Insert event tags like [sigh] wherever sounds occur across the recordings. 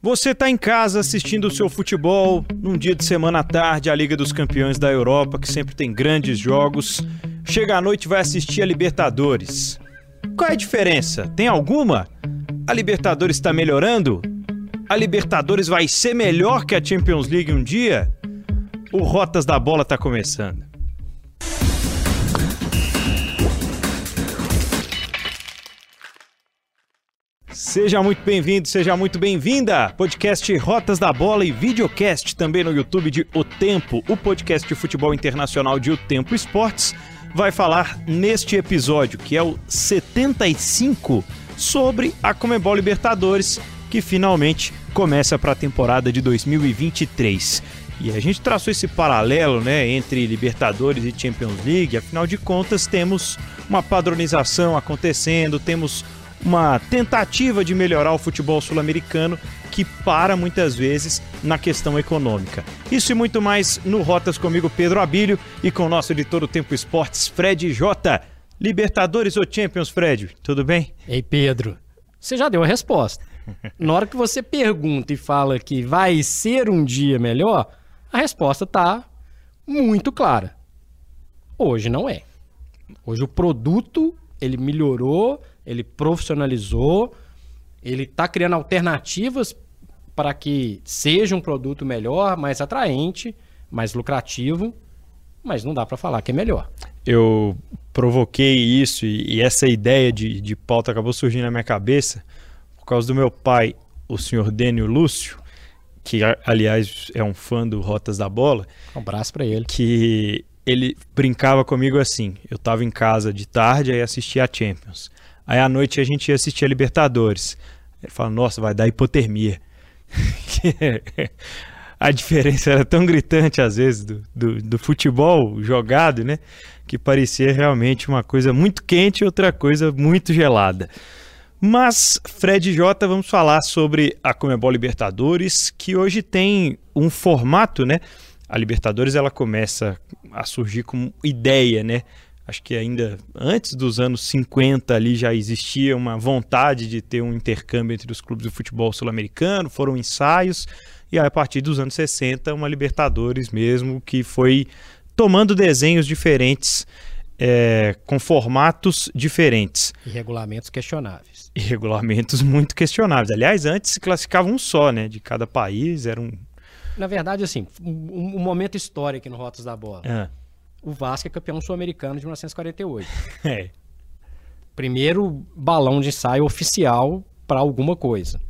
Você está em casa assistindo o seu futebol num dia de semana à tarde, a Liga dos Campeões da Europa, que sempre tem grandes jogos. Chega à noite vai assistir a Libertadores. Qual é a diferença? Tem alguma? A Libertadores está melhorando? A Libertadores vai ser melhor que a Champions League um dia? O Rotas da Bola está começando. Seja muito bem-vindo, seja muito bem-vinda! Podcast Rotas da Bola e videocast também no YouTube de O Tempo, o podcast de futebol internacional de O Tempo Esportes, vai falar neste episódio, que é o 75, sobre a Comebol Libertadores, que finalmente começa para a temporada de 2023. E a gente traçou esse paralelo né, entre Libertadores e Champions League, afinal de contas, temos uma padronização acontecendo, temos uma tentativa de melhorar o futebol sul-americano que para muitas vezes na questão econômica. Isso e muito mais no Rotas comigo, Pedro Abílio, e com o nosso editor do Tempo Esportes, Fred J. Libertadores ou Champions, Fred? Tudo bem? Ei, Pedro, você já deu a resposta. Na hora que você pergunta e fala que vai ser um dia melhor, a resposta está muito clara. Hoje não é. Hoje o produto ele melhorou, ele profissionalizou, ele está criando alternativas para que seja um produto melhor, mais atraente, mais lucrativo, mas não dá para falar que é melhor. Eu provoquei isso e, e essa ideia de, de pauta acabou surgindo na minha cabeça por causa do meu pai, o senhor Dênio Lúcio, que aliás é um fã do Rotas da Bola. Um abraço para ele. Que ele brincava comigo assim: eu estava em casa de tarde e assistia a Champions. Aí à noite a gente ia assistir a Libertadores. Ele fala, nossa, vai dar hipotermia. [laughs] a diferença era tão gritante às vezes do, do, do, futebol jogado, né? Que parecia realmente uma coisa muito quente e outra coisa muito gelada. Mas, Fred J, vamos falar sobre a Comebol Libertadores, que hoje tem um formato, né? A Libertadores ela começa a surgir como ideia, né? acho que ainda antes dos anos 50 ali já existia uma vontade de ter um intercâmbio entre os clubes de futebol sul-americano, foram ensaios, e aí, a partir dos anos 60, uma Libertadores mesmo, que foi tomando desenhos diferentes, é, com formatos diferentes. E regulamentos questionáveis. E regulamentos muito questionáveis. Aliás, antes se classificava um só, né? De cada país, era um... Na verdade, assim, um, um momento histórico aqui no Rotas da Bola. É o Vasco é campeão sul-americano de 1948. [laughs] É. Primeiro balão de ensaio oficial para alguma coisa.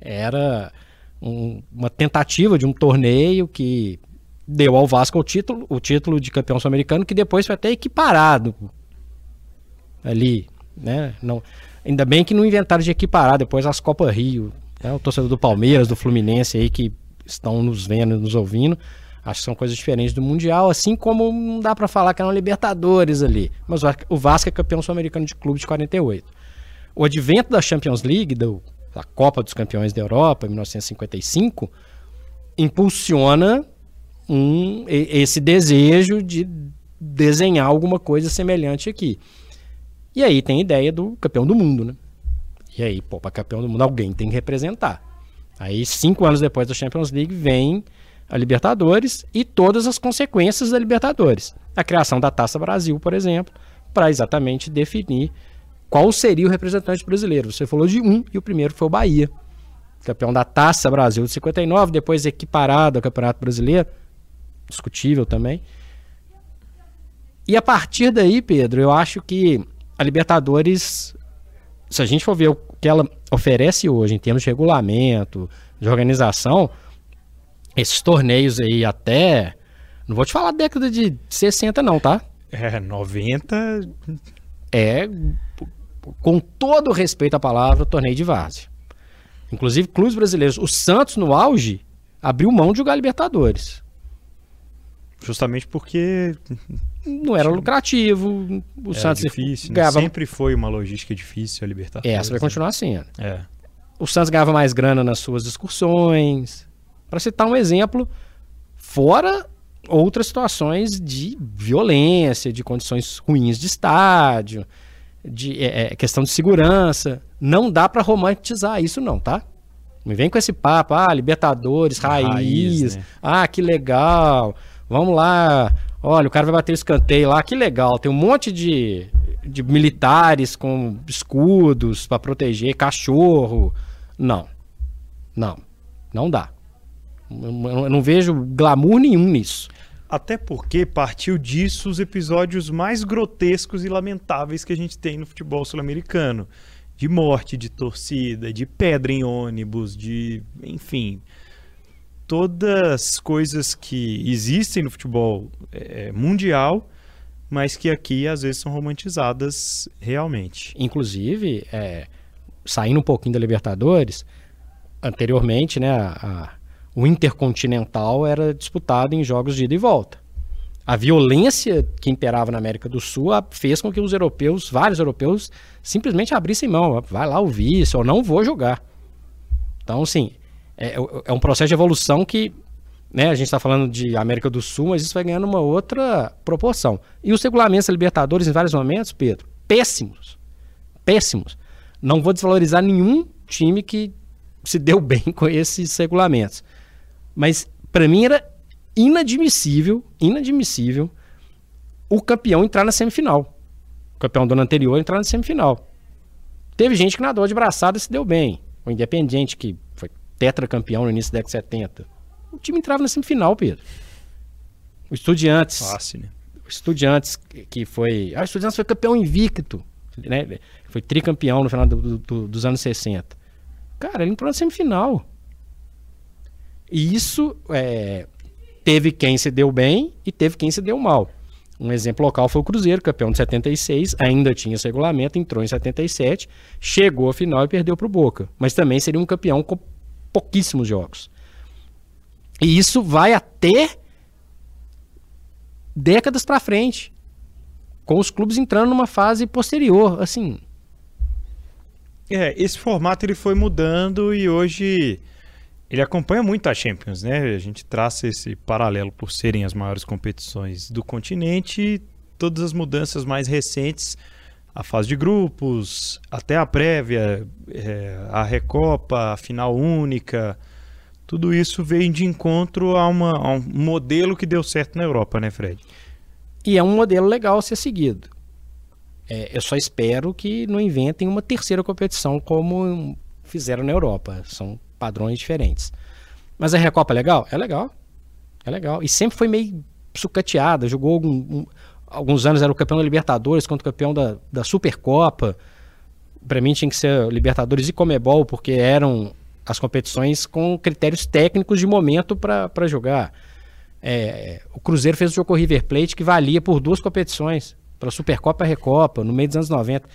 Era um, uma tentativa de um torneio que deu ao Vasco o título, o título de campeão sul-americano, que depois foi até equiparado ali, né? Não, ainda bem que não inventaram de equiparar depois as Copa Rio, né? o torcedor do Palmeiras, do Fluminense aí que estão nos vendo, nos ouvindo, Acho que são coisas diferentes do Mundial, assim como não dá para falar que eram Libertadores ali. Mas o Vasco é campeão sul-americano de clube de 48. O advento da Champions League, da Copa dos Campeões da Europa, em 1955, impulsiona um, esse desejo de desenhar alguma coisa semelhante aqui. E aí tem a ideia do campeão do mundo, né? E aí, pô, para campeão do mundo alguém tem que representar. Aí, cinco anos depois da Champions League, vem a Libertadores e todas as consequências da Libertadores. A criação da Taça Brasil, por exemplo, para exatamente definir qual seria o representante brasileiro. Você falou de um e o primeiro foi o Bahia, campeão da Taça Brasil de 59, depois equiparado ao Campeonato Brasileiro, discutível também. E a partir daí, Pedro, eu acho que a Libertadores, se a gente for ver o que ela oferece hoje em termos de regulamento, de organização, esses torneios aí até. Não vou te falar década de 60, não, tá? É, 90. É, com todo o respeito à palavra, torneio de várzea. Inclusive, clubes brasileiros. O Santos, no auge, abriu mão de jogar Libertadores. Justamente porque. Não era lucrativo. O era Santos difícil, né? ganhava... Sempre foi uma logística difícil a Libertadores. Essa vai continuar sendo. É. O Santos ganhava mais grana nas suas excursões. Para citar um exemplo, fora outras situações de violência, de condições ruins de estádio, de é, é questão de segurança. Não dá para romantizar isso, não, tá? Me vem com esse papo, ah, Libertadores, raiz, raiz né? ah, que legal, vamos lá, olha, o cara vai bater o escanteio lá, que legal, tem um monte de, de militares com escudos para proteger, cachorro. Não, não, não dá. Eu não vejo glamour nenhum nisso. Até porque partiu disso os episódios mais grotescos e lamentáveis que a gente tem no futebol sul-americano de morte de torcida, de pedra em ônibus, de. enfim. Todas coisas que existem no futebol é, mundial, mas que aqui às vezes são romantizadas realmente. Inclusive, é, saindo um pouquinho da Libertadores, anteriormente, né, a, a, o Intercontinental era disputado em jogos de ida e volta a violência que imperava na América do Sul fez com que os europeus, vários europeus, simplesmente abrissem mão. Vai lá ouvir isso, eu não vou jogar. Então, assim, é, é um processo de evolução que né, a gente está falando de América do Sul, mas isso vai ganhando uma outra proporção. E os regulamentos da Libertadores, em vários momentos, Pedro, péssimos. Péssimos. Não vou desvalorizar nenhum time que se deu [laughs] bem com esses regulamentos. Mas, para mim, era inadmissível, inadmissível o campeão entrar na semifinal. O campeão do ano anterior entrar na semifinal. Teve gente que nadou de braçada e se deu bem. O Independiente, que tetracampeão no início da década de 70. O time entrava na semifinal, Pedro. O Estudiantes. Fácil, né? O Estudiantes, que foi. Ah, o Estudiantes foi campeão invicto. Né? Foi tricampeão no final do, do, dos anos 60. Cara, ele entrou na semifinal. E isso é, teve quem se deu bem e teve quem se deu mal. Um exemplo local foi o Cruzeiro, campeão de 76, ainda tinha esse regulamento, entrou em 77, chegou à final e perdeu para o Boca. Mas também seria um campeão pouquíssimos jogos. E isso vai até décadas para frente, com os clubes entrando numa fase posterior, assim. É, esse formato ele foi mudando e hoje ele acompanha muito a Champions, né? A gente traça esse paralelo por serem as maiores competições do continente todas as mudanças mais recentes, a fase de grupos, até a prévia, é, a Recopa, a final única, tudo isso veio de encontro a, uma, a um modelo que deu certo na Europa, né, Fred? E é um modelo legal a ser seguido. É, eu só espero que não inventem uma terceira competição como fizeram na Europa. São padrões diferentes. Mas a Recopa é legal? É legal. É legal. E sempre foi meio sucateada. Jogou algum, um, alguns anos, era o campeão da Libertadores contra o campeão da, da Supercopa. Para mim tinha que ser Libertadores e Comebol, porque eram as competições com critérios técnicos de momento para jogar. É, o Cruzeiro fez o jogo com o River Plate que valia por duas competições, para Supercopa e Recopa, no meio dos anos 90.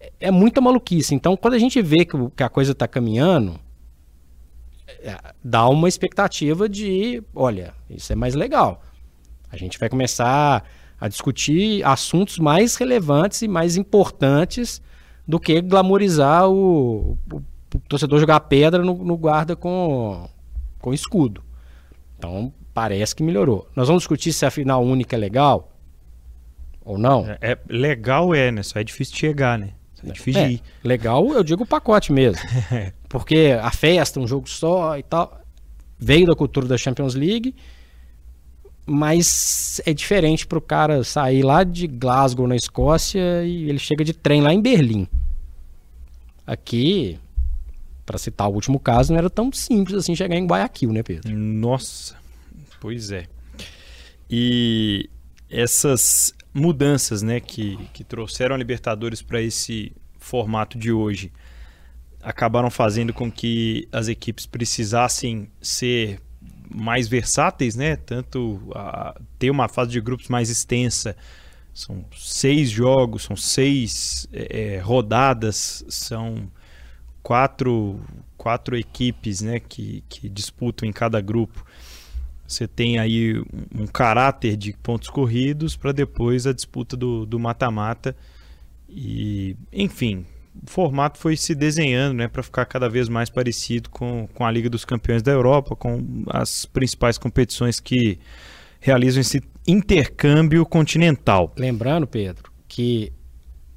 É, é muita maluquice. Então, quando a gente vê que, que a coisa está caminhando, é, dá uma expectativa de, olha, isso é mais legal. A gente vai começar a discutir assuntos mais relevantes e mais importantes do que glamorizar o, o, o torcedor jogar pedra no, no, guarda com, com escudo. Então, parece que melhorou. Nós vamos discutir se a final única é legal ou não. É, é legal é, né? Só é difícil chegar, né? É difícil é, ir. Legal, eu digo o pacote mesmo. [laughs] Porque a festa, um jogo só e tal, veio da cultura da Champions League, mas é diferente para o cara sair lá de Glasgow, na Escócia, e ele chega de trem lá em Berlim. Aqui, para citar o último caso, não era tão simples assim chegar em Guayaquil, né, Pedro? Nossa, pois é. E essas mudanças né, que, que trouxeram a Libertadores para esse formato de hoje acabaram fazendo com que as equipes precisassem ser mais versáteis, né? Tanto a, ter uma fase de grupos mais extensa. São seis jogos, são seis é, é rodadas, são quatro, quatro equipes né, que, que disputam em cada grupo. Você tem aí um, caráter de pontos corridos para depois a disputa do mata-mata. E, enfim, formato foi se desenhando né, para ficar cada vez mais parecido com, com a Liga dos Campeões da Europa, com as principais competições que realizam esse intercâmbio continental. Lembrando, Pedro, que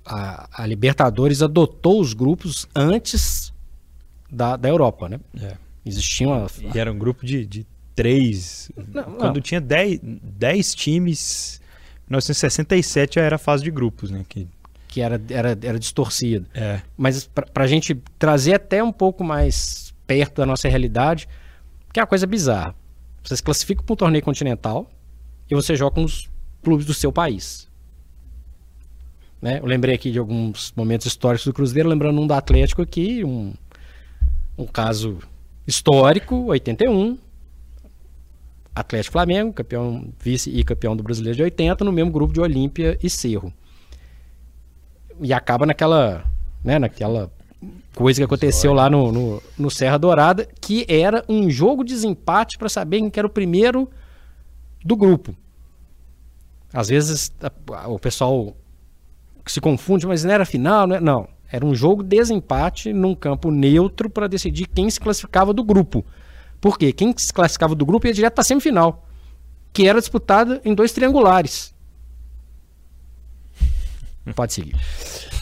a, a Libertadores adotou os grupos antes da, da Europa, né? É. Existia uma... E era um grupo de, de três. Não, Quando não. tinha dez, dez times, 1967 já era a fase de grupos, né? Que, que era, era, era distorcido. É. Mas para a gente trazer até um pouco mais perto da nossa realidade, que é uma coisa bizarra. Você se classifica para um torneio continental e você joga com os clubes do seu país. Né? Eu lembrei aqui de alguns momentos históricos do Cruzeiro, lembrando um do Atlético aqui, um, um caso histórico, 81. Atlético Flamengo, campeão, vice e campeão do Brasileiro de 80, no mesmo grupo de Olímpia e Cerro. E acaba naquela, né, naquela coisa que aconteceu lá no, no, no, Serra Dourada, que era um jogo de desempate para saber quem era o primeiro do grupo. Às vezes a, o pessoal se confunde, mas não era final, não, é? não. Era um jogo de desempate num campo neutro para decidir quem se classificava do grupo. Por quê? Quem se classificava do grupo ia direto para a semifinal, que era disputada em dois triangulares. Pode seguir.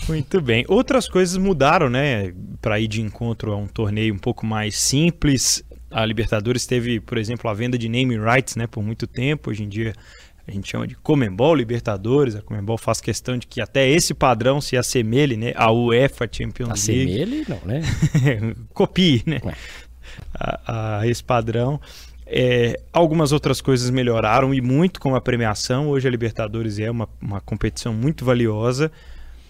Muito bem. Outras coisas mudaram, né? Para ir de encontro a um torneio um pouco mais simples. A Libertadores teve, por exemplo, a venda de naming rights, né? Por muito tempo. Hoje em dia a gente chama de Comembol Libertadores. A Comembol faz questão de que até esse padrão se assemelhe, né? A UEFA Champions assemelhe, League. Assemelhe, não, né? [laughs] Copie, né? A, a, esse padrão. É, algumas outras coisas melhoraram e muito com a premiação. Hoje a Libertadores é uma, uma competição muito valiosa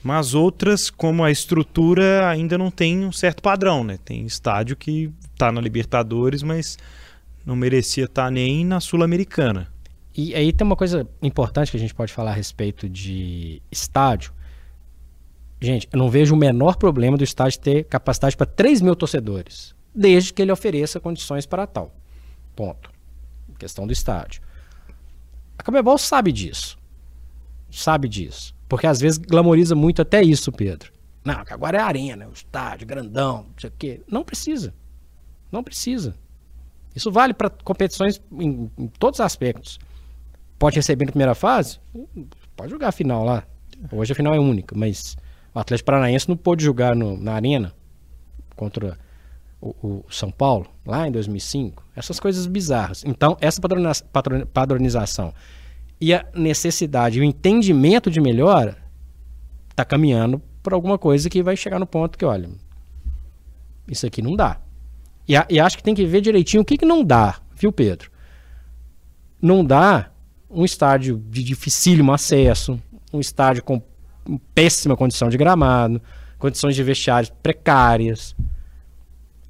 mas outras, como a estrutura, ainda não tem um certo padrão, né? Tem estádio que está na Libertadores, mas não merecia estar tá nem na Sul-Americana. E aí tem uma coisa importante que a gente pode falar a respeito de estádio. Gente, eu não vejo o menor problema do estádio ter capacidade para 3 mil torcedores, desde que ele ofereça condições para tal. Ponto. Questão do estádio. A Comebol sabe disso. Sabe disso. Porque às vezes glamoriza muito até isso, Pedro. Não, agora é arena, o estádio, grandão, não sei o quê. Não precisa. Não precisa. Isso vale para competições em, em, todos os aspectos. Pode receber na primeira fase? Pode jogar a final lá. Hoje a final é única, mas o Atlético Paranaense não pôde jogar no, na arena contra o, o, São Paulo, lá em 2005. Essas coisas bizarras. Então, essa padronização e a necessidade, o entendimento de melhora está caminhando para alguma coisa que vai chegar no ponto que, olha, isso aqui não dá. E, a, e acho que tem que ver direitinho o que, que não dá, viu, Pedro? Não dá um estádio de dificílimo acesso, um estádio com péssima condição de gramado, condições de vestiários precárias.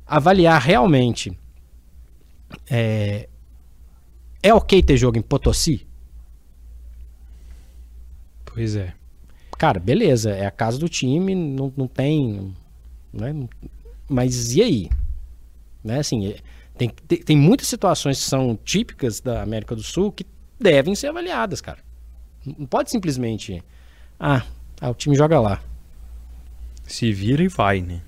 Avaliar realmente é, é ok ter jogo em Potosí? Pois é. Cara, beleza, é a casa do time, não, não tem. Né? Mas e aí? Né? Assim, é, tem, tem, tem muitas situações que são típicas da América do Sul que devem ser avaliadas, cara. Não pode simplesmente. Ah, ah o time joga lá. Se vira e vai, né?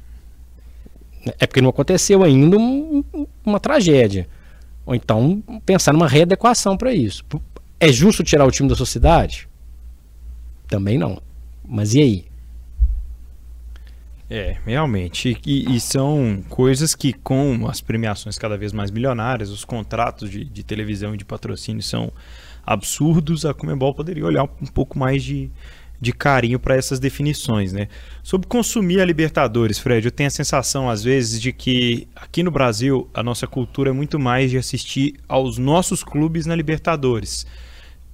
É porque não aconteceu ainda um, uma tragédia. Ou então pensar numa readequação para isso. É justo tirar o time da sociedade? Também não. Mas e aí? É, realmente. E, e, são coisas que, com as premiações cada vez mais milionárias, os contratos de, de televisão e de patrocínio são absurdos, a Comembol poderia olhar um pouco mais de, de carinho para essas definições, né? Sobre consumir a Libertadores, Fred, eu tenho a sensação às vezes de que aqui no Brasil a nossa cultura é muito mais de assistir aos nossos clubes na Libertadores.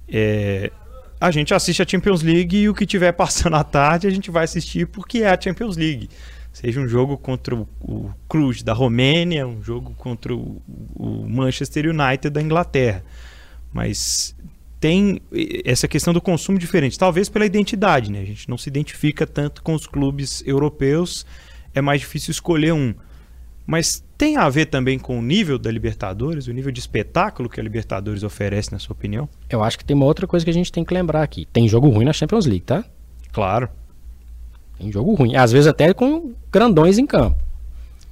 É, a gente assiste a Champions League e o que tiver [laughs] passando à tarde a gente vai assistir porque é a Champions League. Seja um jogo contra o, Cruz da Romênia, um jogo contra o Manchester United da Inglaterra. Mas tem essa questão do consumo diferente, talvez pela identidade, né? A gente não se identifica tanto com os clubes europeus, é mais difícil escolher um. Mas tem a ver também com o nível da Libertadores, o nível de espetáculo que a Libertadores oferece, na sua opinião? Eu acho que tem uma outra coisa que a gente tem que lembrar aqui. Tem jogo ruim na Champions League, tá? Claro. Tem jogo ruim. Às vezes até com grandões em campo.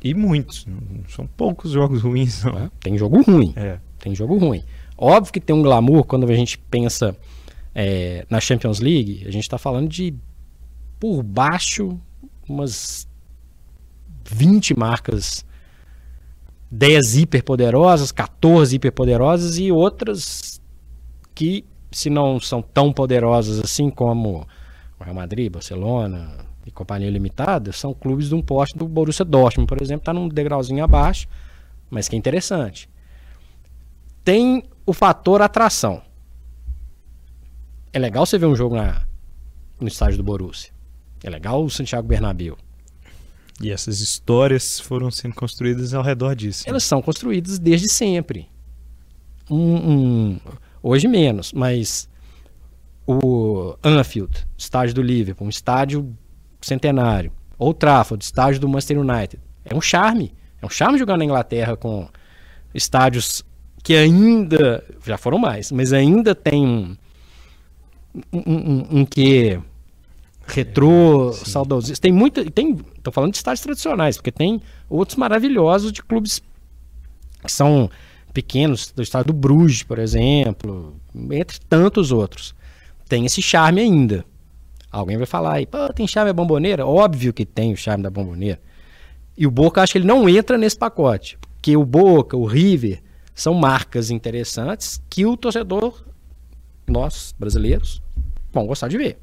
E muitos. São poucos jogos ruins, não. É, tem jogo ruim. É. Tem jogo ruim. Óbvio que tem um glamour quando a gente pensa é, na Champions League. A gente está falando de por baixo umas 20 marcas, 10 hiperpoderosas, 14 hiperpoderosas e outras que, se não são tão poderosas assim como o Real Madrid, Barcelona e Companhia Limitada, são clubes de um poste do Borussia Dortmund, por exemplo, está num degrauzinho abaixo, mas que é interessante. Tem o fator atração. É legal você ver um jogo na, no estádio do Borussia. É legal o Santiago Bernabéu. E essas histórias foram sendo construídas ao redor disso. Né? Elas são construídas desde sempre. Um, um, hoje menos, mas o Anfield, estádio do Liverpool, um estádio centenário. Ou Trafford, estádio do Manchester United. É um charme. É um charme jogar na Inglaterra com estádios que ainda, já foram mais, mas ainda tem um, um, um, um que retrô, é, saudosista. Tem muita. Tem, tô falando de estádios tradicionais, porque tem outros maravilhosos de clubes que são pequenos, do estado do Bruges, por exemplo, entre tantos outros. Tem esse charme ainda. Alguém vai falar aí, pô, tem charme a bomboneira? Óbvio que tem o charme da bomboneira. E o Boca, acho que ele não entra nesse pacote. Porque o Boca, o River, são marcas interessantes que o torcedor, nós brasileiros, vão gostar de ver.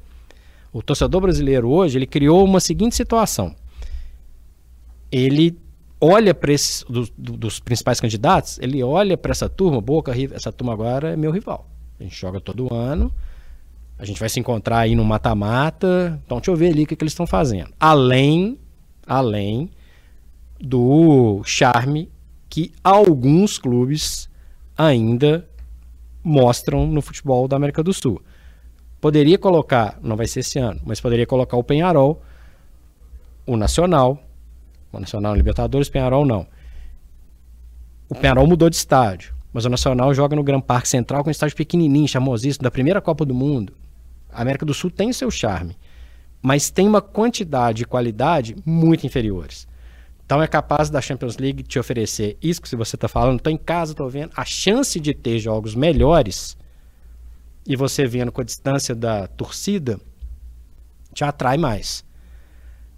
O torcedor brasileiro hoje, ele criou uma seguinte situação. Ele olha para esses do, do, dos principais candidatos, ele olha para essa turma, Boca, essa turma agora é meu rival. A gente joga todo ano, a gente vai se encontrar aí no mata-mata. Então, deixa eu ver ali o que, que eles estão fazendo. Além, além do charme que alguns clubes ainda mostram no futebol da América do Sul. Poderia colocar, não vai ser esse ano, mas poderia colocar o Penharol, o Nacional, o Nacional Libertadores, Penharol não. O Penharol mudou de estádio, mas o Nacional joga no Gran Parque Central com um estádio pequenininho, chamosíssimo, da primeira Copa do Mundo. A América do Sul tem seu charme, mas tem uma quantidade e qualidade muito inferiores. Então é capaz da Champions League te oferecer isso que você está falando, estou em casa, estou vendo, a chance de ter jogos melhores e você vendo com a distância da torcida, te atrai mais.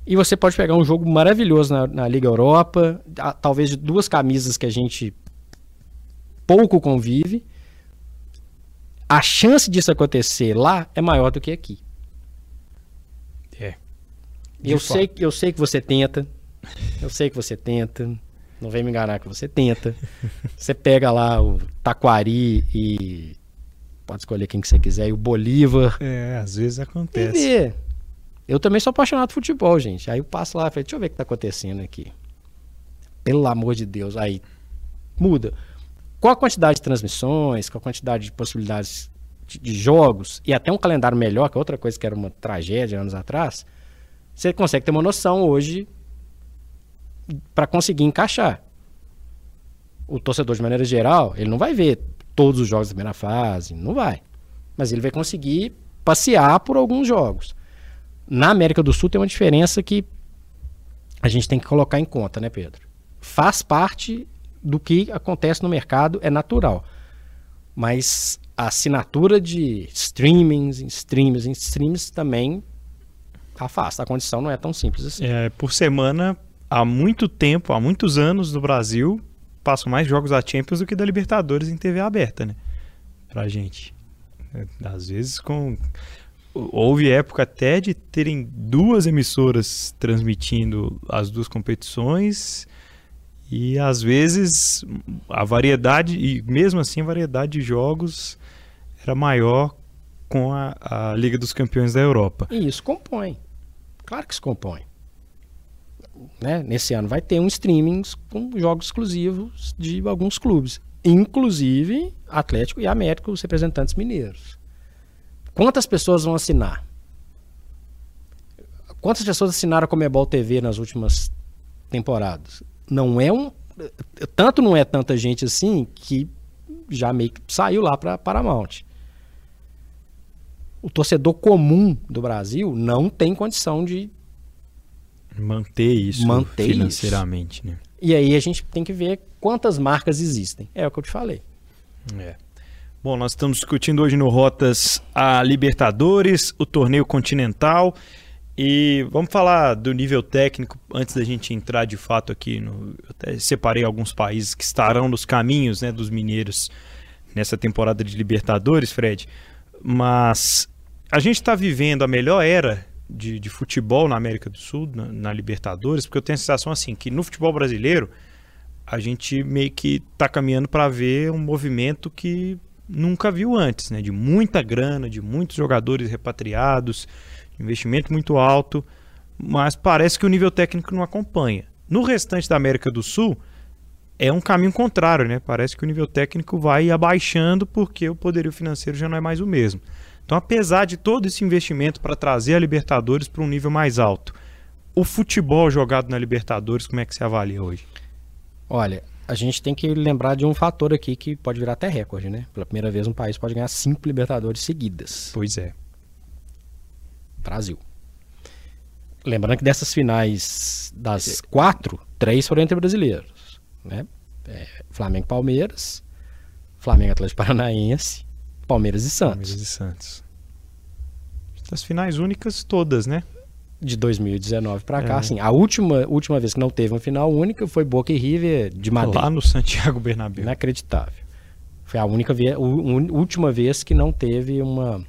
E você pode pegar um jogo maravilhoso na, na Liga Europa, talvez de duas camisas que a gente pouco convive. A chance disso acontecer lá é maior do que aqui. É. Eu sei, eu sei que você tenta. Eu sei que você tenta. Não vem me enganar que você tenta. Você pega lá o Taquari e pode escolher quem que você quiser, e o Bolívar. É, às vezes acontece. Eu também sou apaixonado por futebol, gente. Aí eu passo lá e falo, deixa eu ver o que tá acontecendo aqui. Pelo amor de Deus. Aí muda. Com a quantidade de transmissões, com a quantidade de possibilidades de, de jogos, e até um calendário melhor, que é outra coisa que era uma tragédia anos atrás, você consegue ter uma noção hoje para conseguir encaixar. O torcedor, de maneira geral, ele não vai ver todos os jogos da primeira fase, não vai. Mas ele vai conseguir passear por alguns jogos. Na América do Sul tem uma diferença que a gente tem que colocar em conta, né, Pedro? Faz parte do que acontece no mercado, é natural. Mas a assinatura de streamings, streams, streams também afasta. A condição não é tão simples assim. É, por semana, há muito tempo, há muitos anos no Brasil, passam mais jogos da Champions do que da Libertadores em TV aberta, né? Pra gente. É, às vezes com houve época até de terem duas emissoras transmitindo as duas competições e às vezes a variedade e mesmo assim a variedade de jogos era maior com a, a Liga dos Campeões da Europa. E isso compõe. Claro que isso compõe né, nesse ano vai ter um streaming com jogos exclusivos de alguns clubes, inclusive Atlético e América, os representantes mineiros. Quantas pessoas vão assinar? Quantas pessoas assinaram a Comebol TV nas últimas temporadas? Não é um tanto não é tanta gente assim que já meio que saiu lá para Paramount. O torcedor comum do Brasil não tem condição de manter isso manter financeiramente, isso. né? E aí a gente tem que ver quantas marcas existem. É o que eu te falei. É. Bom, nós estamos discutindo hoje no Rotas a Libertadores, o torneio continental E vamos falar do nível técnico antes da gente entrar de fato aqui. No, eu até separei alguns países que estarão nos caminhos né, dos mineiros nessa temporada de Libertadores, Fred. Mas a gente está vivendo a melhor era de, de, futebol na América do Sul, na, na, Libertadores, porque eu tenho a sensação assim que no futebol brasileiro a gente meio que está caminhando para ver um movimento que nunca viu antes, né? De muita grana, de muitos jogadores repatriados investimento muito alto, mas parece que o nível técnico não acompanha. No restante da América do Sul, é um caminho contrário, né? Parece que o nível técnico vai abaixando porque o poderio financeiro já não é mais o mesmo. Então, apesar de todo esse investimento para trazer a Libertadores para um nível mais alto, o futebol jogado na Libertadores, como é que se avalia hoje? Olha, a gente tem que lembrar de um fator aqui que pode virar até recorde, né? Pela primeira vez um país pode ganhar cinco Libertadores seguidas. Pois é. Brasil. Lembrando que dessas finais das quatro, três foram entre brasileiros. Né? É, Flamengo Palmeiras, Flamengo Atlético Paranaense, Palmeiras e Santos. Palmeiras e Santos. Das finais únicas todas, né? De 2019 para cá, é. assim, a última, última vez que não teve uma final única foi Boca e River de Madrid. Lá no Santiago Bernabéu. Inacreditável. Foi a única vez, a última vez que não teve uma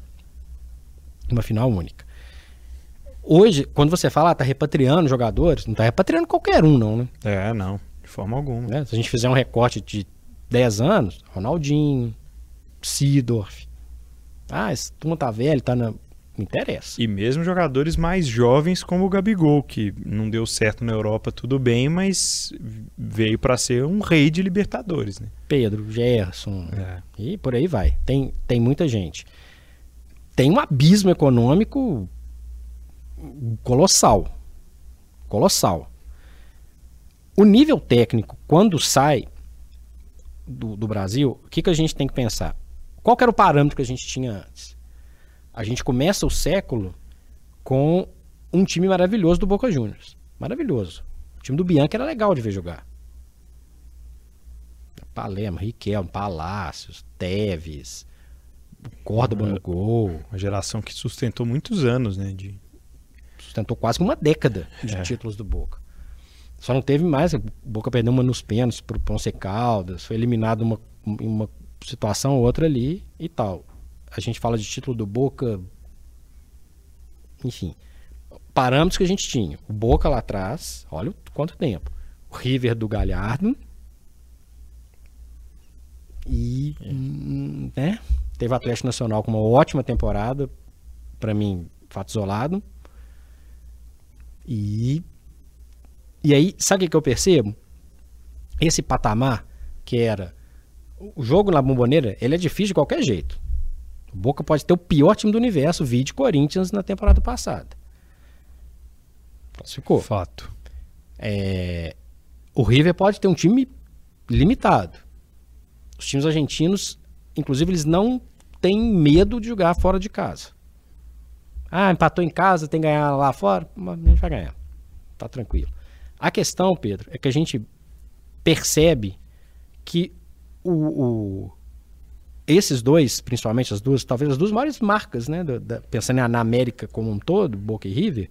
uma final única. Hoje, quando você fala, ah, tá repatriando jogadores, não tá repatriando qualquer um, não, né? É, não, de forma alguma. É, se a gente fizer um recorte de 10 anos, Ronaldinho, Sidorf. Ah, esse turma tá velho, tá na. Me interessa. E mesmo jogadores mais jovens como o Gabigol, que não deu certo na Europa, tudo bem, mas veio para ser um rei de Libertadores, né? Pedro, Gerson. É. E por aí vai. Tem, tem muita gente. Tem um abismo econômico colossal. Colossal. O nível técnico, quando sai do, do Brasil, o que, que a gente tem que pensar? Qual que era o parâmetro que a gente tinha antes? A gente começa o século com um time maravilhoso do Boca Juniors. Maravilhoso. O time do Bianchi era legal de ver jogar. Palermo, Riquelme, Palácios, Teves, Córdoba no gol. Uma geração que sustentou muitos anos, né? De sustentou quase uma década de é. títulos do Boca. Só não teve mais. O Boca perdeu uma nos pênaltis pro Ponce Caldas, foi eliminado uma, em uma situação ou outra ali e tal. A gente fala de título do Boca. Enfim. Parâmetros que a gente tinha. O Boca lá atrás, olha quanto tempo. O River do Galhardo. E. É. Hum, né? Teve o Atlético Nacional com uma ótima temporada. para mim, fato isolado. E, e aí, sabe o que eu percebo? Esse patamar que era o jogo na bomboneira, ele é difícil de qualquer jeito. O Boca pode ter o pior time do universo, vídeo Corinthians na temporada passada. Classificou. Fato. É, o River pode ter um time limitado. Os times argentinos, inclusive, eles não têm medo de jogar fora de casa. Ah, empatou em casa, tem que ganhar lá fora. Mas a gente vai ganhar. Tá tranquilo. A questão, Pedro, é que a gente percebe que o, o, esses dois, principalmente as duas, talvez as duas maiores marcas, né, da, da, pensando na América como um todo, Boca e River,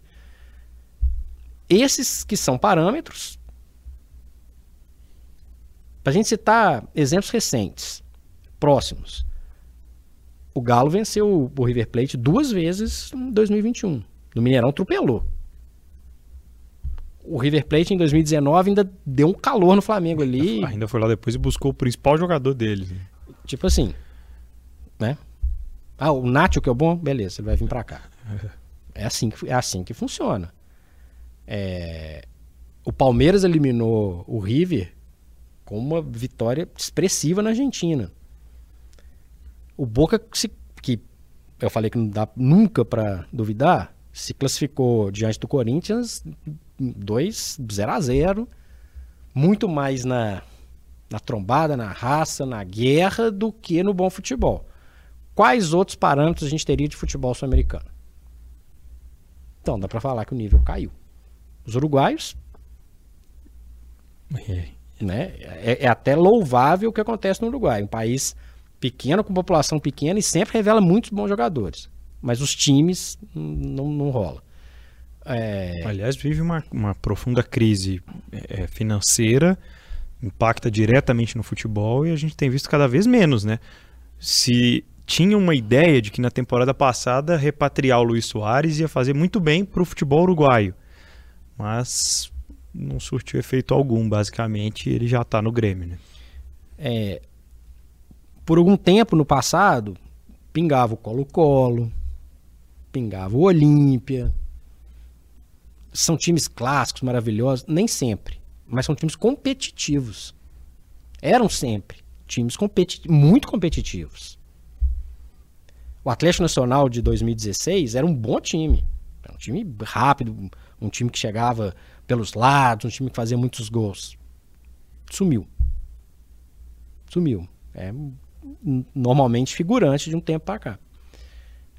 esses que são parâmetros, para a gente citar exemplos recentes, próximos, o Galo venceu o River Plate duas vezes em 2021. No Mineirão atropelou. O River Plate em 2019 ainda deu um calor no Flamengo ali. Ainda foi lá depois e buscou o principal jogador dele. Tipo assim, né? Ah, o Nacho que é o bom? Beleza, ele vai vir para cá. [laughs] É assim que, é assim que funciona. É... O Palmeiras eliminou o River com uma vitória expressiva na Argentina. O Boca, que eu falei que não dá nunca para duvidar, se classificou diante do Corinthians 2 0 a 0 muito mais na, na trombada, na raça, na guerra do que no bom futebol. Quais outros parâmetros a gente teria de futebol sul-americano? Então, dá para falar que o nível caiu. Os uruguaios. É. Né, é, é até louvável o que acontece no Uruguai, um país pequeno, com população pequena e sempre revela muitos bons jogadores. Mas os times não, não rola. É... Aliás, vive uma, uma profunda crise é, financeira, impacta diretamente no futebol e a gente tem visto cada vez menos, né? Se tinha uma ideia de que na temporada passada repatriar o Luiz Soares ia fazer muito bem para o futebol uruguaio, mas não surtiu efeito algum, basicamente, ele já está no Grêmio, né? É, por algum tempo no passado, pingava o Colo-Colo, pingava o Olímpia. São times clássicos, maravilhosos, nem sempre, mas são times competitivos. Eram sempre times competi muito competitivos. O Atlético Nacional de 2016 era um bom time. Era um time rápido, um time que chegava pelos lados, um time que fazia muitos gols. Sumiu. Sumiu. É normalmente figurante de um tempo para cá.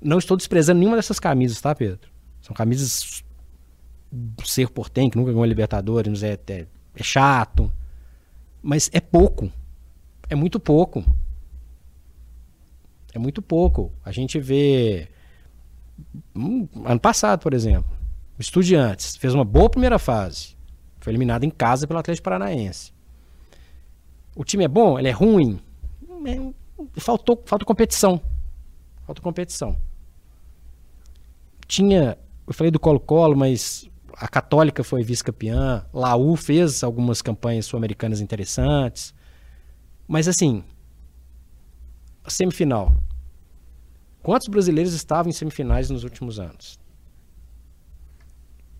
Não estou desprezando nenhuma dessas camisas, tá, Pedro? São camisas ser portem, que nunca ganhou Libertadores, é, é, é chato. Mas é pouco. É muito pouco. É muito pouco. A gente vê. Hum, ano passado, por exemplo, o Estudiantes fez uma boa primeira fase. Foi eliminado em casa pelo Atlético Paranaense. O time é bom? Ele é ruim? É, faltou, falta competição. Falta competição. Tinha. Eu falei do Colo-Colo, mas a Católica foi vice-campeã. Laú fez algumas campanhas sul-americanas interessantes. Mas assim, a semifinal. Quantos brasileiros estavam em semifinais nos últimos anos?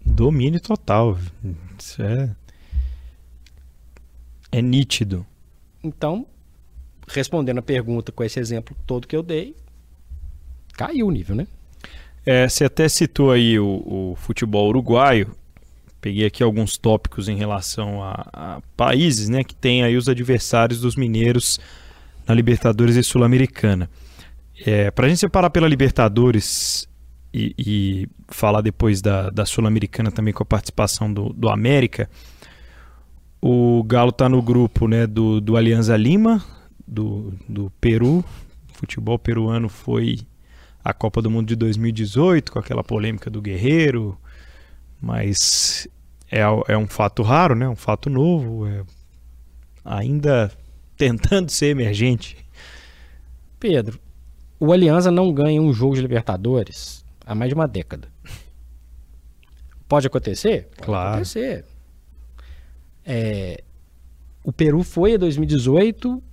Domínio total. Isso é. É nítido. Então, respondendo a pergunta com esse exemplo todo que eu dei, caiu o nível, né? É, você até citou aí o, o, futebol uruguaio. Peguei aqui alguns tópicos em relação a, a países né, que têm aí os adversários dos mineiros na Libertadores e Sul-Americana. É, Para a gente separar pela Libertadores e, e falar depois da, da Sul-Americana também com a participação do, do América, o Galo está no grupo né, do, do Alianza Lima, do, do Peru. O futebol peruano foi a Copa do Mundo de 2018, com aquela polêmica do Guerreiro, mas é, é um fato raro, né? um fato novo, é ainda [laughs] tentando ser emergente. Pedro, o Alianza não ganha um jogo de Libertadores há mais de uma década. Pode acontecer? Pode claro. acontecer. É, o Peru foi em 2018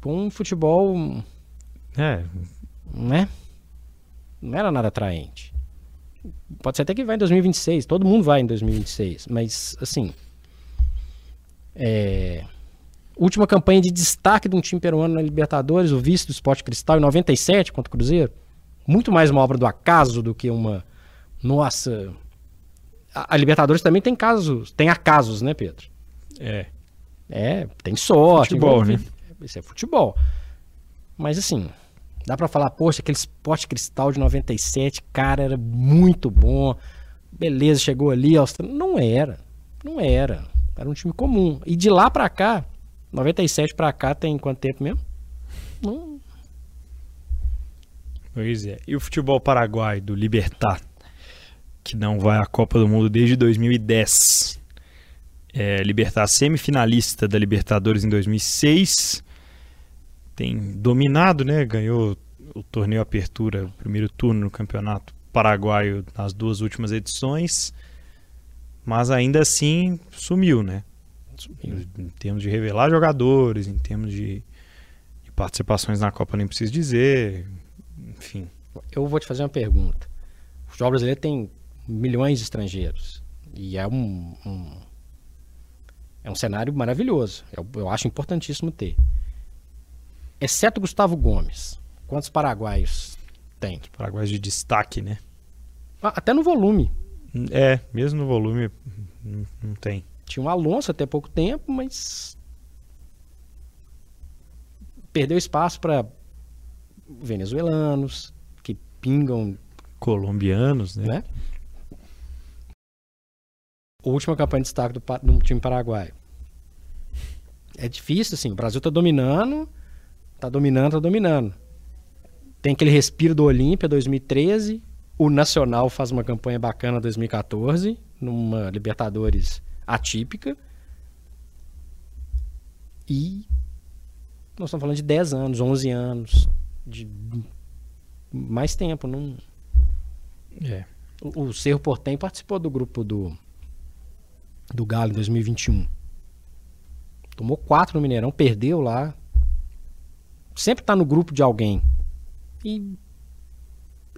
com um futebol. É. Né? Não era nada atraente. Pode ser até que vai em 2026, todo mundo vai em 2026, mas assim. É, última campanha de destaque de um time peruano na Libertadores, o vice do Sport Cristal em 97 contra o Cruzeiro. Muito mais uma obra do acaso do que uma. Nossa. A, a Libertadores também tem casos, tem acasos, né, Pedro? É. É, tem sorte. Futebol, né? Isso é futebol. Mas assim, dá para falar, poxa, aquele Sport Cristal de 97, cara, era muito bom. Beleza, chegou ali, Austrália. Não era. Não era. Era um time comum. E de lá para cá, 97 para cá tem quanto tempo mesmo? Não. Pois é. E o futebol paraguai do Libertar, que não vai à Copa do Mundo desde 2010. É, Libertar semifinalista da Libertadores em 2006. Tem dominado, né? Ganhou o torneio Apertura, o primeiro turno no Campeonato Paraguaio nas duas últimas edições. Mas ainda assim sumiu, né? Sumiu. Em termos de revelar jogadores, em termos de, de participações na Copa, nem preciso dizer. Enfim. Eu vou te fazer uma pergunta. O futebol brasileiro tem milhões de estrangeiros. E é um, um é um cenário maravilhoso. Eu, eu acho importantíssimo ter. Exceto Gustavo Gomes. Quantos paraguaios tem? Os paraguaios de destaque, né? Ah, até no volume. É, mesmo no volume não, não tem. Tinha um Alonso até pouco tempo, mas perdeu espaço para venezuelanos que pingam colombianos, né? né? Última campanha de destaque do, do time paraguaio é difícil, assim. O Brasil tá dominando, tá dominando, tá dominando. Tem aquele respiro do Olímpia 2013, O Nacional faz uma campanha bacana em 2014, numa Libertadores atípica. E nós estamos falando de 10 anos, 11 anos, de mais tempo. Não... É. O, o Cerro Portem participou do grupo do, do Galo em 2021. Tomou quatro no Mineirão, perdeu lá. Sempre tá no grupo de alguém. E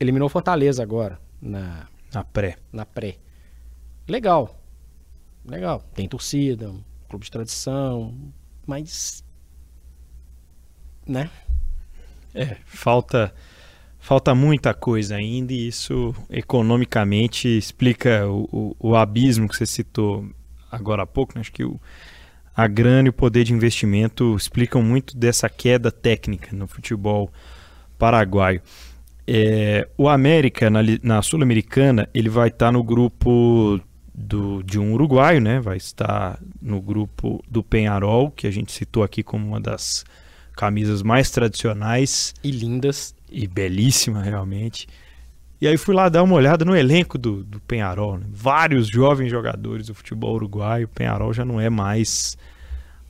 eliminou Fortaleza agora. Na, na pré. Na pré. Legal. Legal. Tem torcida, um clube de tradição. Mas. Né? É, falta falta muita coisa ainda e isso economicamente explica o, o, o abismo que você citou agora há pouco. Né? Acho que o, a grana e o poder de investimento explicam muito dessa queda técnica no futebol paraguaio. É, o América, na, na Sul-Americana, ele vai estar tá no grupo do, de um uruguaio, né? vai estar no grupo do Penharol, que a gente citou aqui como uma das camisas mais tradicionais. E lindas. E belíssima, realmente. E aí fui lá dar uma olhada no elenco do, do Penharol. Né? Vários jovens jogadores do futebol uruguaio. O Penharol já não é mais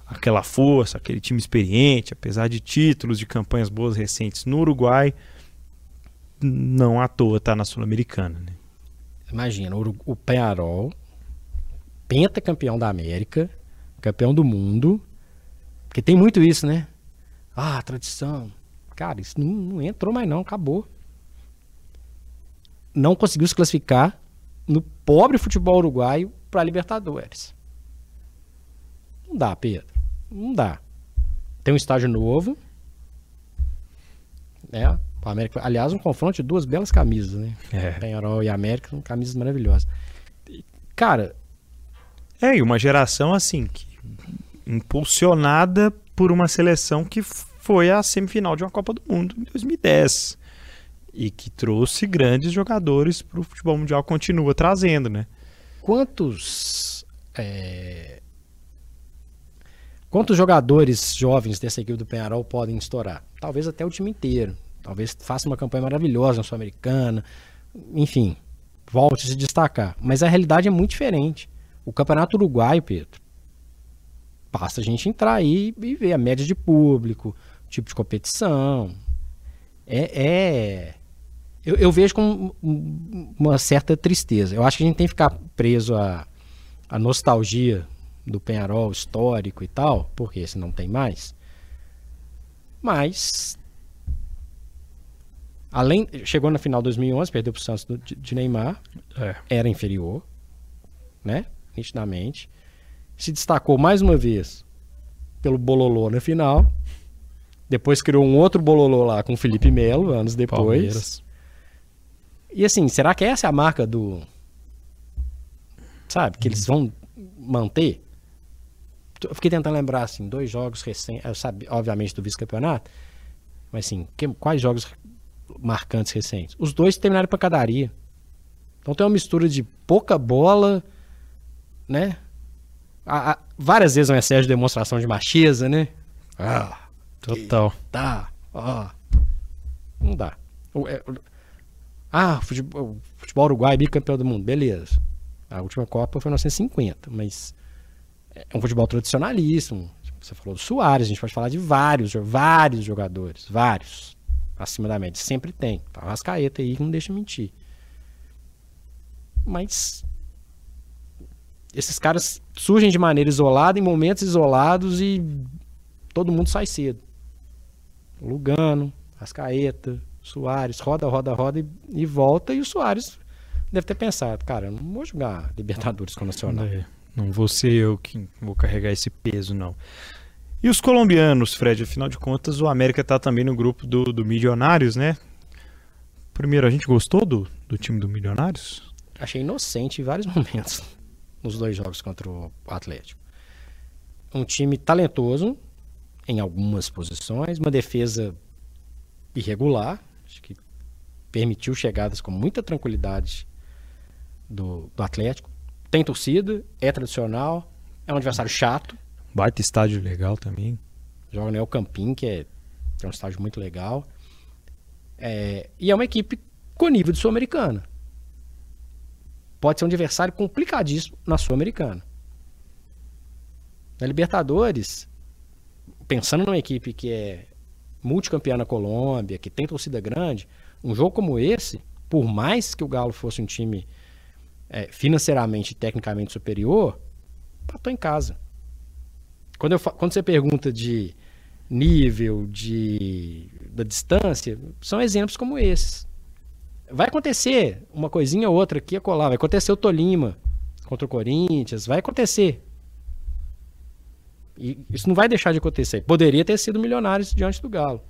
aquela força, aquele time experiente, apesar de títulos, de campanhas boas recentes no Uruguai, não à toa está na Sul-Americana. Né? Imagina, o, o Penharol, pentacampeão da América, campeão do mundo, porque tem muito isso, né? Ah, tradição. Cara, isso não, não entrou mais não, acabou não conseguiu se classificar no pobre futebol uruguaio para Libertadores. Não dá, Pedro. Não dá. Tem um estágio novo. Né? América, aliás, um confronto de duas belas camisas, né? É. Penharol e América são camisas maravilhosas. Cara. É, e uma geração assim, que, impulsionada por uma seleção que foi a semifinal de uma Copa do Mundo em 2010 e que trouxe grandes jogadores para o futebol mundial, continua trazendo, né? Quantos é... quantos jogadores jovens dessa equipe do Penharol podem estourar? Talvez até o time inteiro. Talvez faça uma campanha maravilhosa na Sul-Americana. Enfim, volte a se destacar. Mas a realidade é muito diferente. O Campeonato Uruguaio, Pedro, basta a gente entrar aí e ver a média de público, tipo de competição. É, é, eu, eu, vejo com uma certa tristeza. Eu acho que a gente tem que ficar preso à, à nostalgia do Penharol histórico e tal, porque se não tem mais. Mas além chegou na final de 2011, perdeu para o Santos de, de Neymar, é. era inferior, né? Nitidamente. Se destacou mais uma vez pelo Bololô na final. Depois criou um outro Bololô lá com o Felipe Melo, anos depois. Palmeiras. E assim, será que essa é a marca do. Sabe? Que eles vão manter? Eu fiquei tentando lembrar, assim, dois jogos recentes. Eu sabe, obviamente, do vice-campeonato. Mas assim, que, quais jogos marcantes recentes? Os dois terminaram em pancadaria. Então tem uma mistura de pouca bola, né? A, a, várias vezes um excesso de demonstração de macheza, né? Ah, total. Tá, ó. Não dá. É, ah, futebol, futebol uruguai, bicampeão do mundo. Beleza. A última Copa foi em 1950, mas é um futebol tradicionalíssimo. Você falou do Soares, a gente pode falar de vários, vários jogadores, vários, acima da média. Sempre tem. Tá Rascaeta aí não deixa mentir. Mas esses caras surgem de maneira isolada, em momentos isolados e todo mundo sai cedo. Lugano, Rascaeta, Soares roda, roda, roda e, e, volta. E o Soares deve ter pensado, cara, eu não vou jogar Libertadores com o Nacional. É, não vou ser eu que vou carregar esse peso, não. E os colombianos, Fred, afinal de contas, o América está também no grupo do, do Milionários, né? Primeiro, a gente gostou do, do time do Milionários? Achei inocente em vários [laughs] momentos nos dois jogos contra o Atlético. Um time talentoso em algumas posições, uma defesa irregular, Acho que permitiu chegadas com muita tranquilidade do, do Atlético. Tem torcida, é tradicional, é um adversário chato. Baita estádio legal também. Joga no El Campín, que é, é um estádio muito legal. É, e é uma equipe com nível de Sul-Americana. Pode ser um adversário complicadíssimo na Sul-Americana. Na Libertadores, pensando numa equipe que é multicampeã na Colômbia, que tem torcida grande, um jogo como esse, por mais que o Galo fosse um time é, financeiramente e tecnicamente superior, empatou em casa. Quando, eu, quando você pergunta de nível, de, da distância, são exemplos como esses. Vai acontecer uma coisinha ou outra aqui a colar, vai acontecer o Tolima contra o Corinthians, vai acontecer. E isso não vai deixar de acontecer. Poderia ter sido milionários diante do Galo.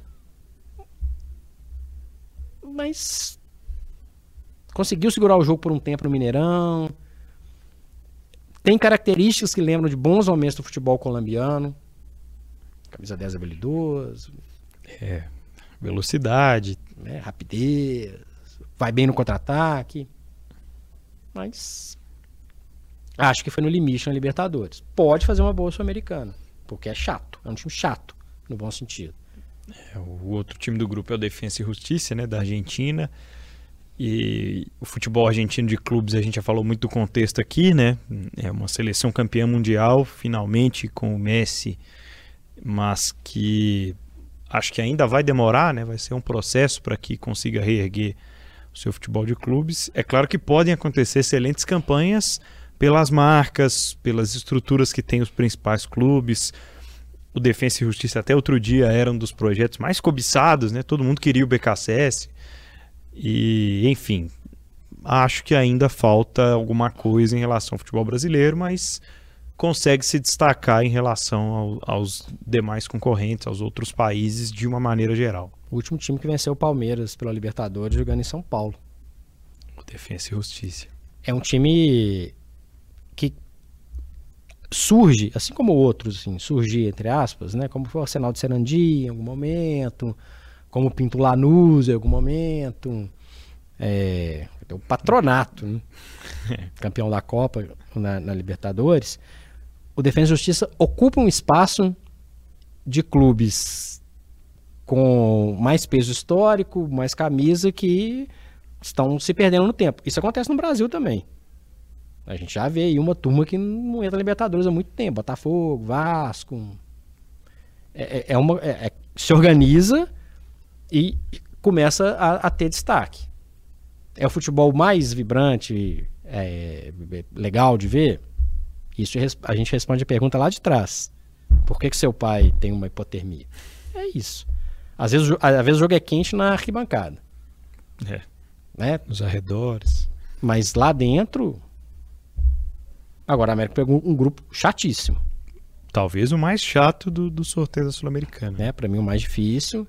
Mas conseguiu segurar o jogo por um tempo no Mineirão. Tem características que lembram de bons momentos do futebol colombiano. Camisa 10 habilidoso. É, velocidade. É, rapidez. Vai bem no contra-ataque. Mas acho que foi no limite na Libertadores. Pode fazer uma boa Sul-Americana. Porque é chato. É um time chato, no bom sentido. É, o outro time do grupo é o Defensa e Justiça, né? Da Argentina. E o futebol argentino de clubes, a gente já falou muito do contexto aqui, né? É uma seleção campeã mundial, finalmente com o Messi, mas que acho que ainda vai demorar, né? Vai ser um processo para que consiga reerguer o seu futebol de clubes. É claro que podem acontecer excelentes campanhas pelas marcas, pelas estruturas que tem os principais clubes. O Defensa e Justiça até outro dia era um dos projetos mais cobiçados, né? Todo mundo queria o BKSS e, enfim, acho que ainda falta alguma coisa em relação ao futebol brasileiro, mas consegue se destacar em relação ao, aos demais concorrentes, aos outros países, de uma maneira geral. O último time que venceu o Palmeiras pela Libertadores jogando em São Paulo. O Defensa e Justiça. É um time que surge, assim como outros, assim, surgir, entre aspas, né? Como foi o Arsenal de Serandi em algum momento, como Pinto Lanús em algum momento. É, o patronato, né? [laughs] campeão da Copa na, na, Libertadores. O Defesa e Justiça ocupa um espaço de clubes com mais peso histórico, mais camisa, que estão se perdendo no tempo. Isso acontece no Brasil também. A gente já vê aí uma turma que não entra na Libertadores há muito tempo. Botafogo, Vasco. É, é, é uma, é, é se organiza e começa a, a ter destaque. É o futebol mais vibrante, é, legal de ver? Isso a gente responde a pergunta lá de trás. Por que, que seu pai tem uma hipotermia? É isso. Às vezes, às vezes o jogo é quente na arquibancada. É. Né? Nos arredores. Mas lá dentro. Agora a América pegou um grupo chatíssimo. Talvez o mais chato do, do sorteio da Sul-Americana. É, para mim o mais difícil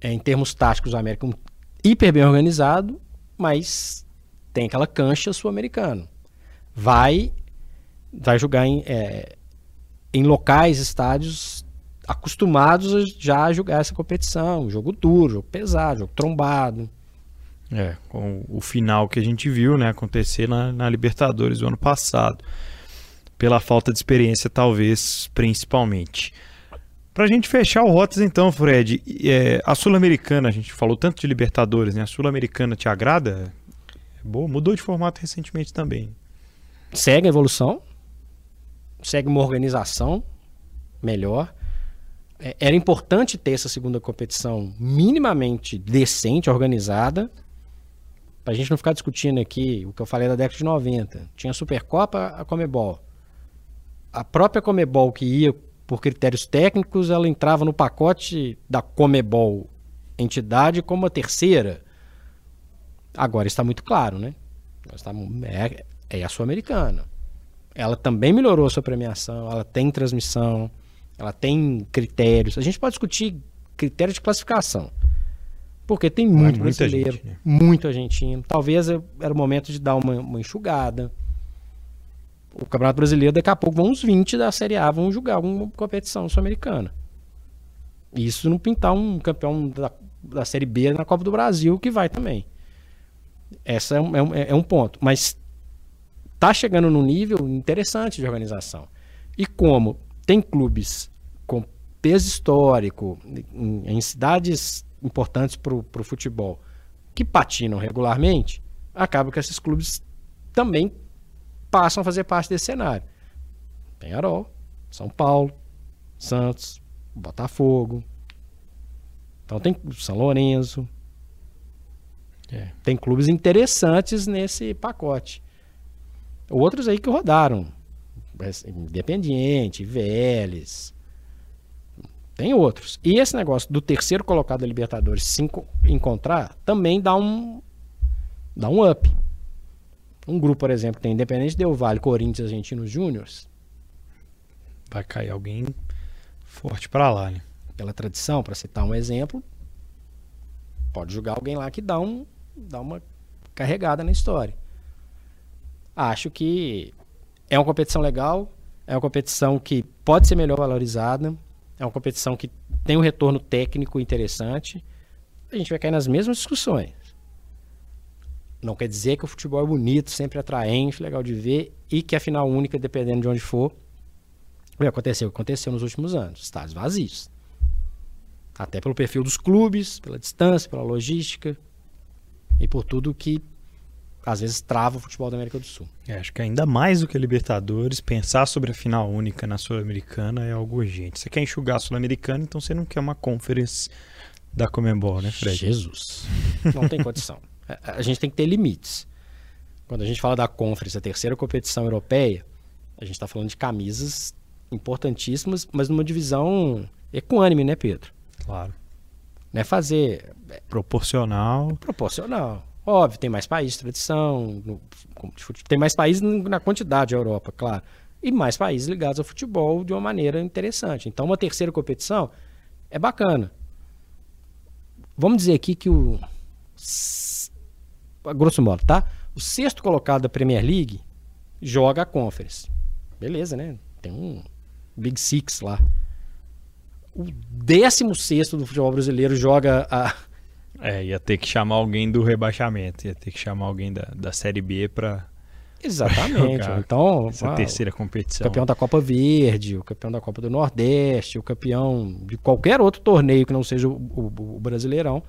é, em termos táticos, o América é um hiper bem organizado, mas tem aquela cancha sul-americano. Vai, vai jogar em, é, em locais, estádios acostumados já a jogar essa competição. Jogo duro, jogo pesado, jogo trombado. É, com o final que a gente viu né, acontecer na, na Libertadores do ano passado. Pela falta de experiência, talvez, principalmente. Pra gente fechar o Rotas, então, Fred, é, a Sul-Americana, a gente falou tanto de Libertadores, né? A Sul-Americana te agrada? É boa, mudou de formato recentemente também. Segue a evolução, segue uma organização melhor. É, era importante ter essa segunda competição minimamente decente, organizada, pra gente não ficar discutindo aqui o que eu falei da década de 90. Tinha a Supercopa, a Comebol. A própria Comebol que ia por critérios técnicos, ela entrava no pacote da Comebol entidade como a terceira. Agora está muito claro, né? Está, é, é a Sul-Americana. Ela também melhorou a sua premiação, ela tem transmissão, ela tem critérios. A gente pode discutir critérios de classificação. Porque tem muito brasileiro, gente, né? muito argentino. Talvez era o momento de dar uma, uma enxugada o Campeonato Brasileiro, daqui a pouco vão uns 20 da Série A, vão jogar uma competição sul-americana. Isso não pintar um campeão da, da Série B na Copa do Brasil, que vai também. Essa é um, é, é um ponto. Mas tá chegando num nível interessante de organização. E como tem clubes com peso histórico em, em cidades importantes para o futebol, que patinam regularmente, acaba que esses clubes também passam a fazer parte desse cenário. Penharol, São Paulo, Santos, Botafogo. Então tem São Lourenço. É. Tem clubes interessantes nesse pacote. Outros aí que rodaram. Independiente, Vélez. Tem outros. E esse negócio do terceiro colocado da Libertadores se encontrar também dá um dá um up. Um grupo, por exemplo, tem Independente Del Vale, Corinthians, Argentinos Júniors. Vai cair alguém forte para lá, né? Pela tradição, para citar um exemplo, pode jogar alguém lá que dá um dá uma carregada na história. Acho que é uma competição legal, é uma competição que pode ser melhor valorizada, é uma competição que tem um retorno técnico interessante. A gente vai cair nas mesmas discussões. Não quer dizer que o futebol é bonito, sempre atraente, legal de ver e que a final única, dependendo de onde for, vai acontecer o que aconteceu nos últimos anos estádios vazios. Até pelo perfil dos clubes, pela distância, pela logística e por tudo que às vezes trava o futebol da América do Sul. É, acho que ainda mais do que a Libertadores, pensar sobre a final única na Sul-Americana é algo urgente. Você quer enxugar a Sul-Americana, então você não quer uma conference da Comembol, né, Fred? Jesus. Não tem condição. A, [laughs] a gente tem que ter limites. Quando a gente fala da Conference, a terceira competição europeia, a gente está falando de camisas importantíssimas, mas numa divisão equânime, né, Pedro? Claro. Não é fazer. Proporcional. Proporcional. Óbvio, tem mais países, tradição, no, tem mais países na quantidade da Europa, claro. E mais países ligados ao futebol de uma maneira interessante. Então, uma terceira competição é bacana. Vamos dizer aqui que o. Grosso modo, tá? O sexto colocado da Premier League joga a Conference. Beleza, né? Tem um Big Six lá. O décimo sexto do futebol brasileiro joga a é, ia ter que chamar alguém do rebaixamento, ia ter que chamar alguém da, da Série B para Exatamente. [laughs] então, essa terceira competição. O campeão da Copa Verde, o campeão da Copa do Nordeste, o campeão de qualquer outro torneio que não seja o, o, o Brasileirão.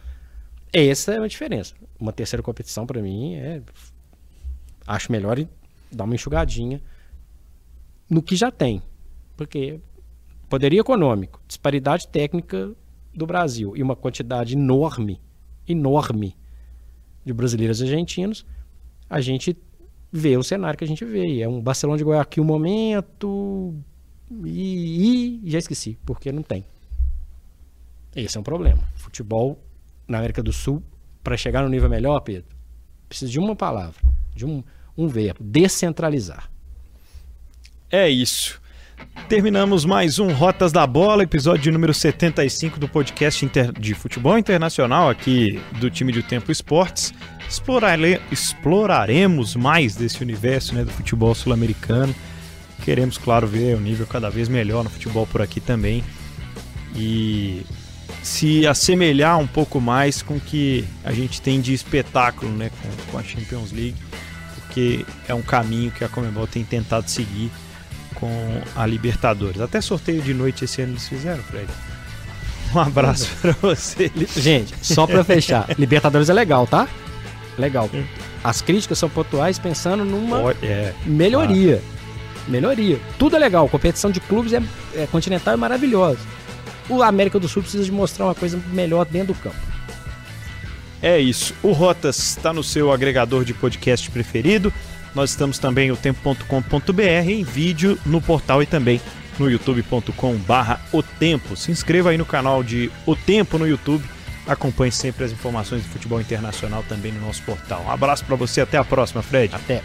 Essa é a diferença. Uma terceira competição, para mim, é. Acho melhor dar uma enxugadinha no que já tem. Porque poderia econômico, disparidade técnica do Brasil e uma quantidade enorme enorme de brasileiros e argentinos, a gente vê o cenário que a gente vê. É um Barcelona de Guayaquil momento e, e já esqueci, porque não tem. Esse é um problema. Futebol na América do Sul, para chegar no nível melhor, Pedro, precisa de uma palavra, de um, um verbo, descentralizar. É isso. Terminamos mais um Rotas da Bola, episódio número 75 do podcast de futebol internacional aqui do time de Tempo Esportes. Explorare exploraremos mais desse universo né, do futebol sul-americano. Queremos, claro, ver o nível cada vez melhor no futebol por aqui também. E se assemelhar um pouco mais com o que a gente tem de espetáculo né, com a Champions League, porque é um caminho que a Comebol tem tentado seguir com a Libertadores. Até sorteio de noite esse ano eles fizeram, Fred. Um abraço para você. Gente, só para fechar, Libertadores é legal, tá? Legal. As críticas são pontuais pensando numa é, melhoria. Claro. Melhoria. Tudo é legal. Competição de clubes é, é continental é maravilhosa. O América do Sul precisa de mostrar uma coisa melhor dentro do campo. É isso. O Rotas está no seu agregador de podcast preferido. Nós estamos também o tempo.com.br em vídeo no portal e também no youtube.com barra o tempo. Se inscreva aí no canal de O Tempo no YouTube. Acompanhe sempre as informações de futebol internacional também no nosso portal. Um abraço para você, até a próxima, Fred. Até.